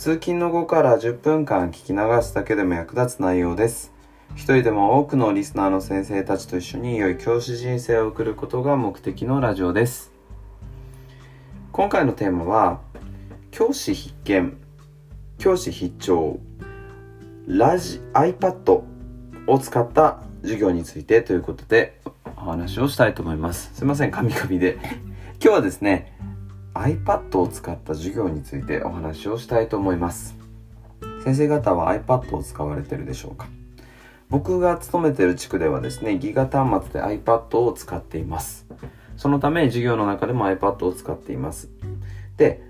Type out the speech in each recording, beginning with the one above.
通勤の後から10分間聞き流すだけでも役立つ内容です。一人でも多くのリスナーの先生たちと一緒に良い教師人生を送ることが目的のラジオです。今回のテーマは、教師必見、教師必聴、ラジ iPad を使った授業についてということでお話をしたいと思います。すいません、カミカミで。今日はですね、iPad を使った授業についてお話をしたいと思います。先生方は iPad を使われてるでしょうか？僕が勤めてる地区ではですね、ギガ端末で iPad を使っています。そのため授業の中でも iPad を使っています。で、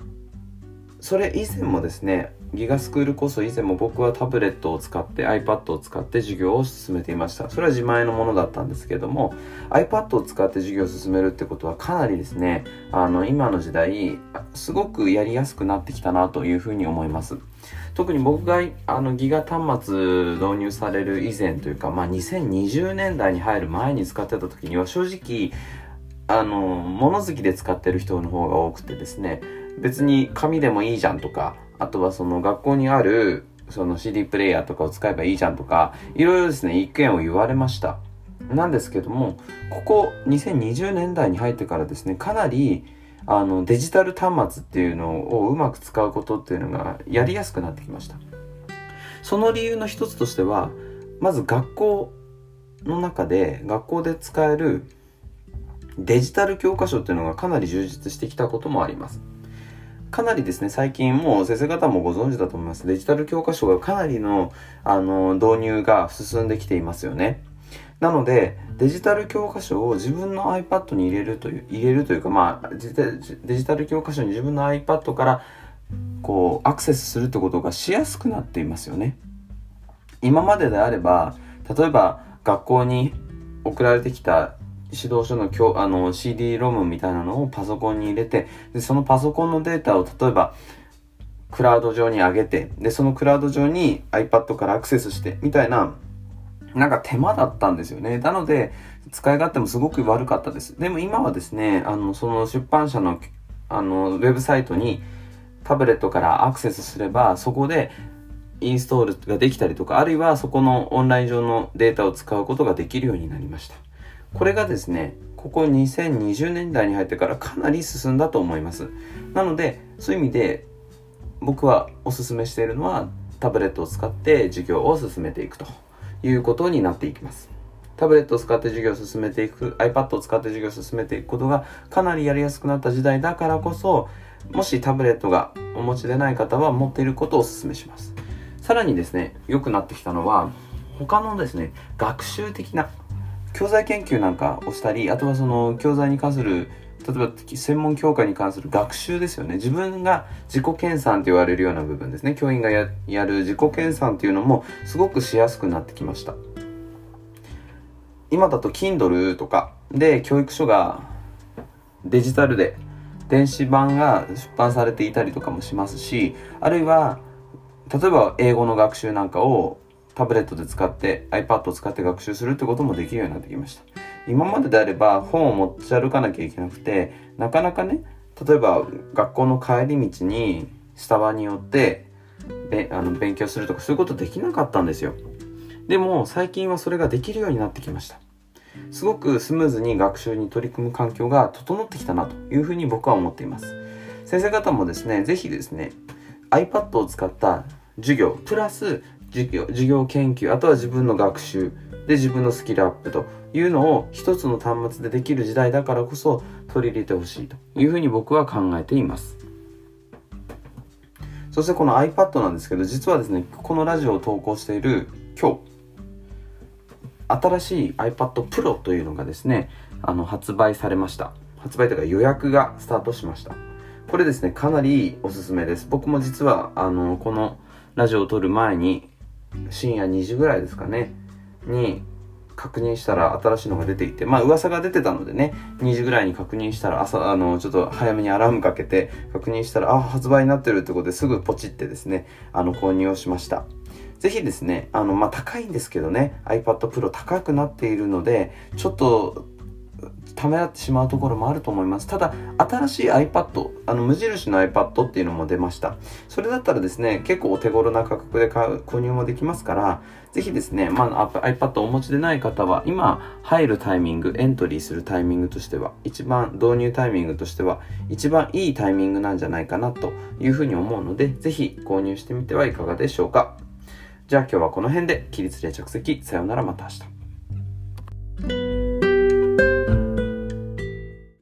それ以前もですね、ギガスクールこそ以前も僕はタブレットを使って iPad を使って授業を進めていました。それは自前のものだったんですけども iPad を使って授業を進めるってことはかなりですね、あの今の時代すごくやりやすくなってきたなというふうに思います。特に僕があのギガ端末導入される以前というか、まあ、2020年代に入る前に使ってた時には正直あの物好きで使ってる人の方が多くてですね別に紙でもいいじゃんとかあとはその学校にあるその CD プレイヤーとかを使えばいいじゃんとか、いろいろですね、意見を言われました。なんですけども、ここ2020年代に入ってからですね、かなりあのデジタル端末っていうのをうまく使うことっていうのがやりやすくなってきました。その理由の一つとしては、まず学校の中で、学校で使えるデジタル教科書っていうのがかなり充実してきたこともあります。かなりですね、最近もう先生方もご存知だと思います。デジタル教科書がかなりの、あの、導入が進んできていますよね。なので、デジタル教科書を自分の iPad に入れるという、入れるというか、まあ、デジタル教科書に自分の iPad から、こう、アクセスするってことがしやすくなっていますよね。今までであれば、例えば、学校に送られてきた指導書のあの CD ロムみたいなのをパソコンに入れてでそのパソコンのデータを例えばクラウド上に上げてでそのクラウド上に iPad からアクセスしてみたいななんか手間だったんですよね。なので、使い勝手もすごく悪かったです。でも今はですね、あの、その出版社の、あの、ウェブサイトにタブレットからアクセスすれば、そこでインストールができたりとか、あるいはそこのオンライン上のデータを使うことができるようになりました。これがですね、ここ2020年代に入ってからかなり進んだと思います。なので、そういう意味で僕はお勧めしているのはタブレットを使って授業を進めていくということになっていきます。タブレットを使って授業を進めていく、iPad を使って授業を進めていくことがかなりやりやすくなった時代だからこそ、もしタブレットがお持ちでない方は持っていることをお勧めします。さらにですね、良くなってきたのは、他のですね、学習的な教材研究なんかをしたり、あとはその教材に関する、例えば専門教科に関する学習ですよね。自分が自己研鑽と言われるような部分ですね。教員がやる自己研鑽っていうのもすごくしやすくなってきました。今だと Kindle とかで教育書がデジタルで電子版が出版されていたりとかもしますし、あるいは例えば英語の学習なんかをタブレットで使って iPad を使って学習するってこともできるようになってきました。今までであれば本を持ち歩かなきゃいけなくて、なかなかね、例えば学校の帰り道にスタバによってべあの勉強するとかそういうことできなかったんですよ。でも最近はそれができるようになってきました。すごくスムーズに学習に取り組む環境が整ってきたなというふうに僕は思っています。先生方もですね、ぜひですね、iPad を使った授業、プラス授業授業研究あとは自分の学習で自分のスキルアップというのを一つの端末でできる時代だからこそ取り入れてほしいというふうに僕は考えています。そしてこの iPad なんですけど実はですねこのラジオを投稿している今日新しい iPad Pro というのがですねあの発売されました。発売というか予約がスタートしました。これですねかなりおすすめです。僕も実はあのこのラジオを撮る前に深夜2時ぐらいですかね、に確認したら新しいのが出ていて、まあ噂が出てたのでね、2時ぐらいに確認したら朝、あの、ちょっと早めにアラームかけて確認したら、あ、発売になってるってことですぐポチってですね、あの、購入をしました。ぜひですね、あの、まあ、高いんですけどね、iPad Pro 高くなっているので、ちょっとためらってしまうところもあると思います。ただ、新しい iPad、あの、無印の iPad っていうのも出ました。それだったらですね、結構お手頃な価格で買う、購入もできますから、ぜひですね、まあ、iPad をお持ちでない方は、今、入るタイミング、エントリーするタイミングとしては、一番、導入タイミングとしては、一番いいタイミングなんじゃないかなというふうに思うので、ぜひ購入してみてはいかがでしょうか。じゃあ今日はこの辺で、起立で着席、さようならまた明日。